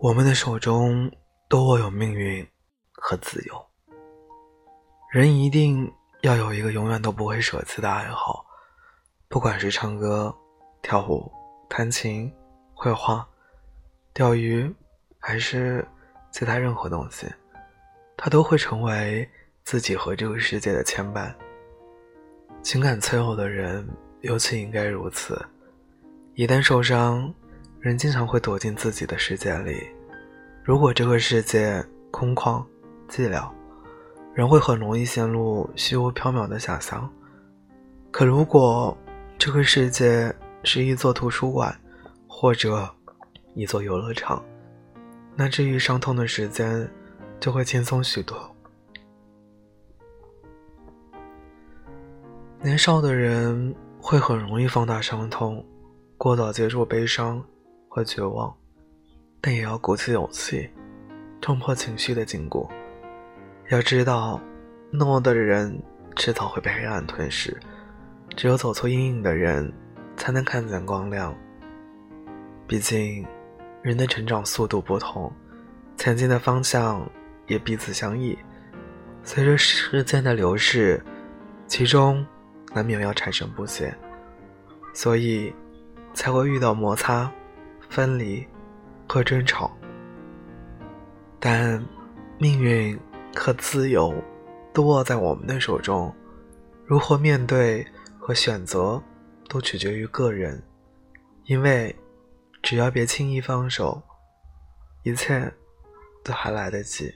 我们的手中都握有命运和自由。人一定要有一个永远都不会舍弃的爱好，不管是唱歌、跳舞、弹琴、绘画、钓鱼，还是其他任何东西，它都会成为自己和这个世界的牵绊。情感脆弱的人尤其应该如此。一旦受伤，人经常会躲进自己的世界里。如果这个世界空旷、寂寥，人会很容易陷入虚无缥缈的想象。可如果这个世界是一座图书馆，或者一座游乐场，那治愈伤痛的时间就会轻松许多。年少的人会很容易放大伤痛，过早接触悲伤和绝望，但也要鼓起勇气，冲破情绪的禁锢。要知道，懦弱的人迟早会被黑暗吞噬。只有走出阴影的人，才能看见光亮。毕竟，人的成长速度不同，前进的方向也彼此相异。随着时间的流逝，其中难免要产生不协，所以才会遇到摩擦、分离和争吵。但命运。和自由都握在我们的手中，如何面对和选择，都取决于个人。因为，只要别轻易放手，一切都还来得及。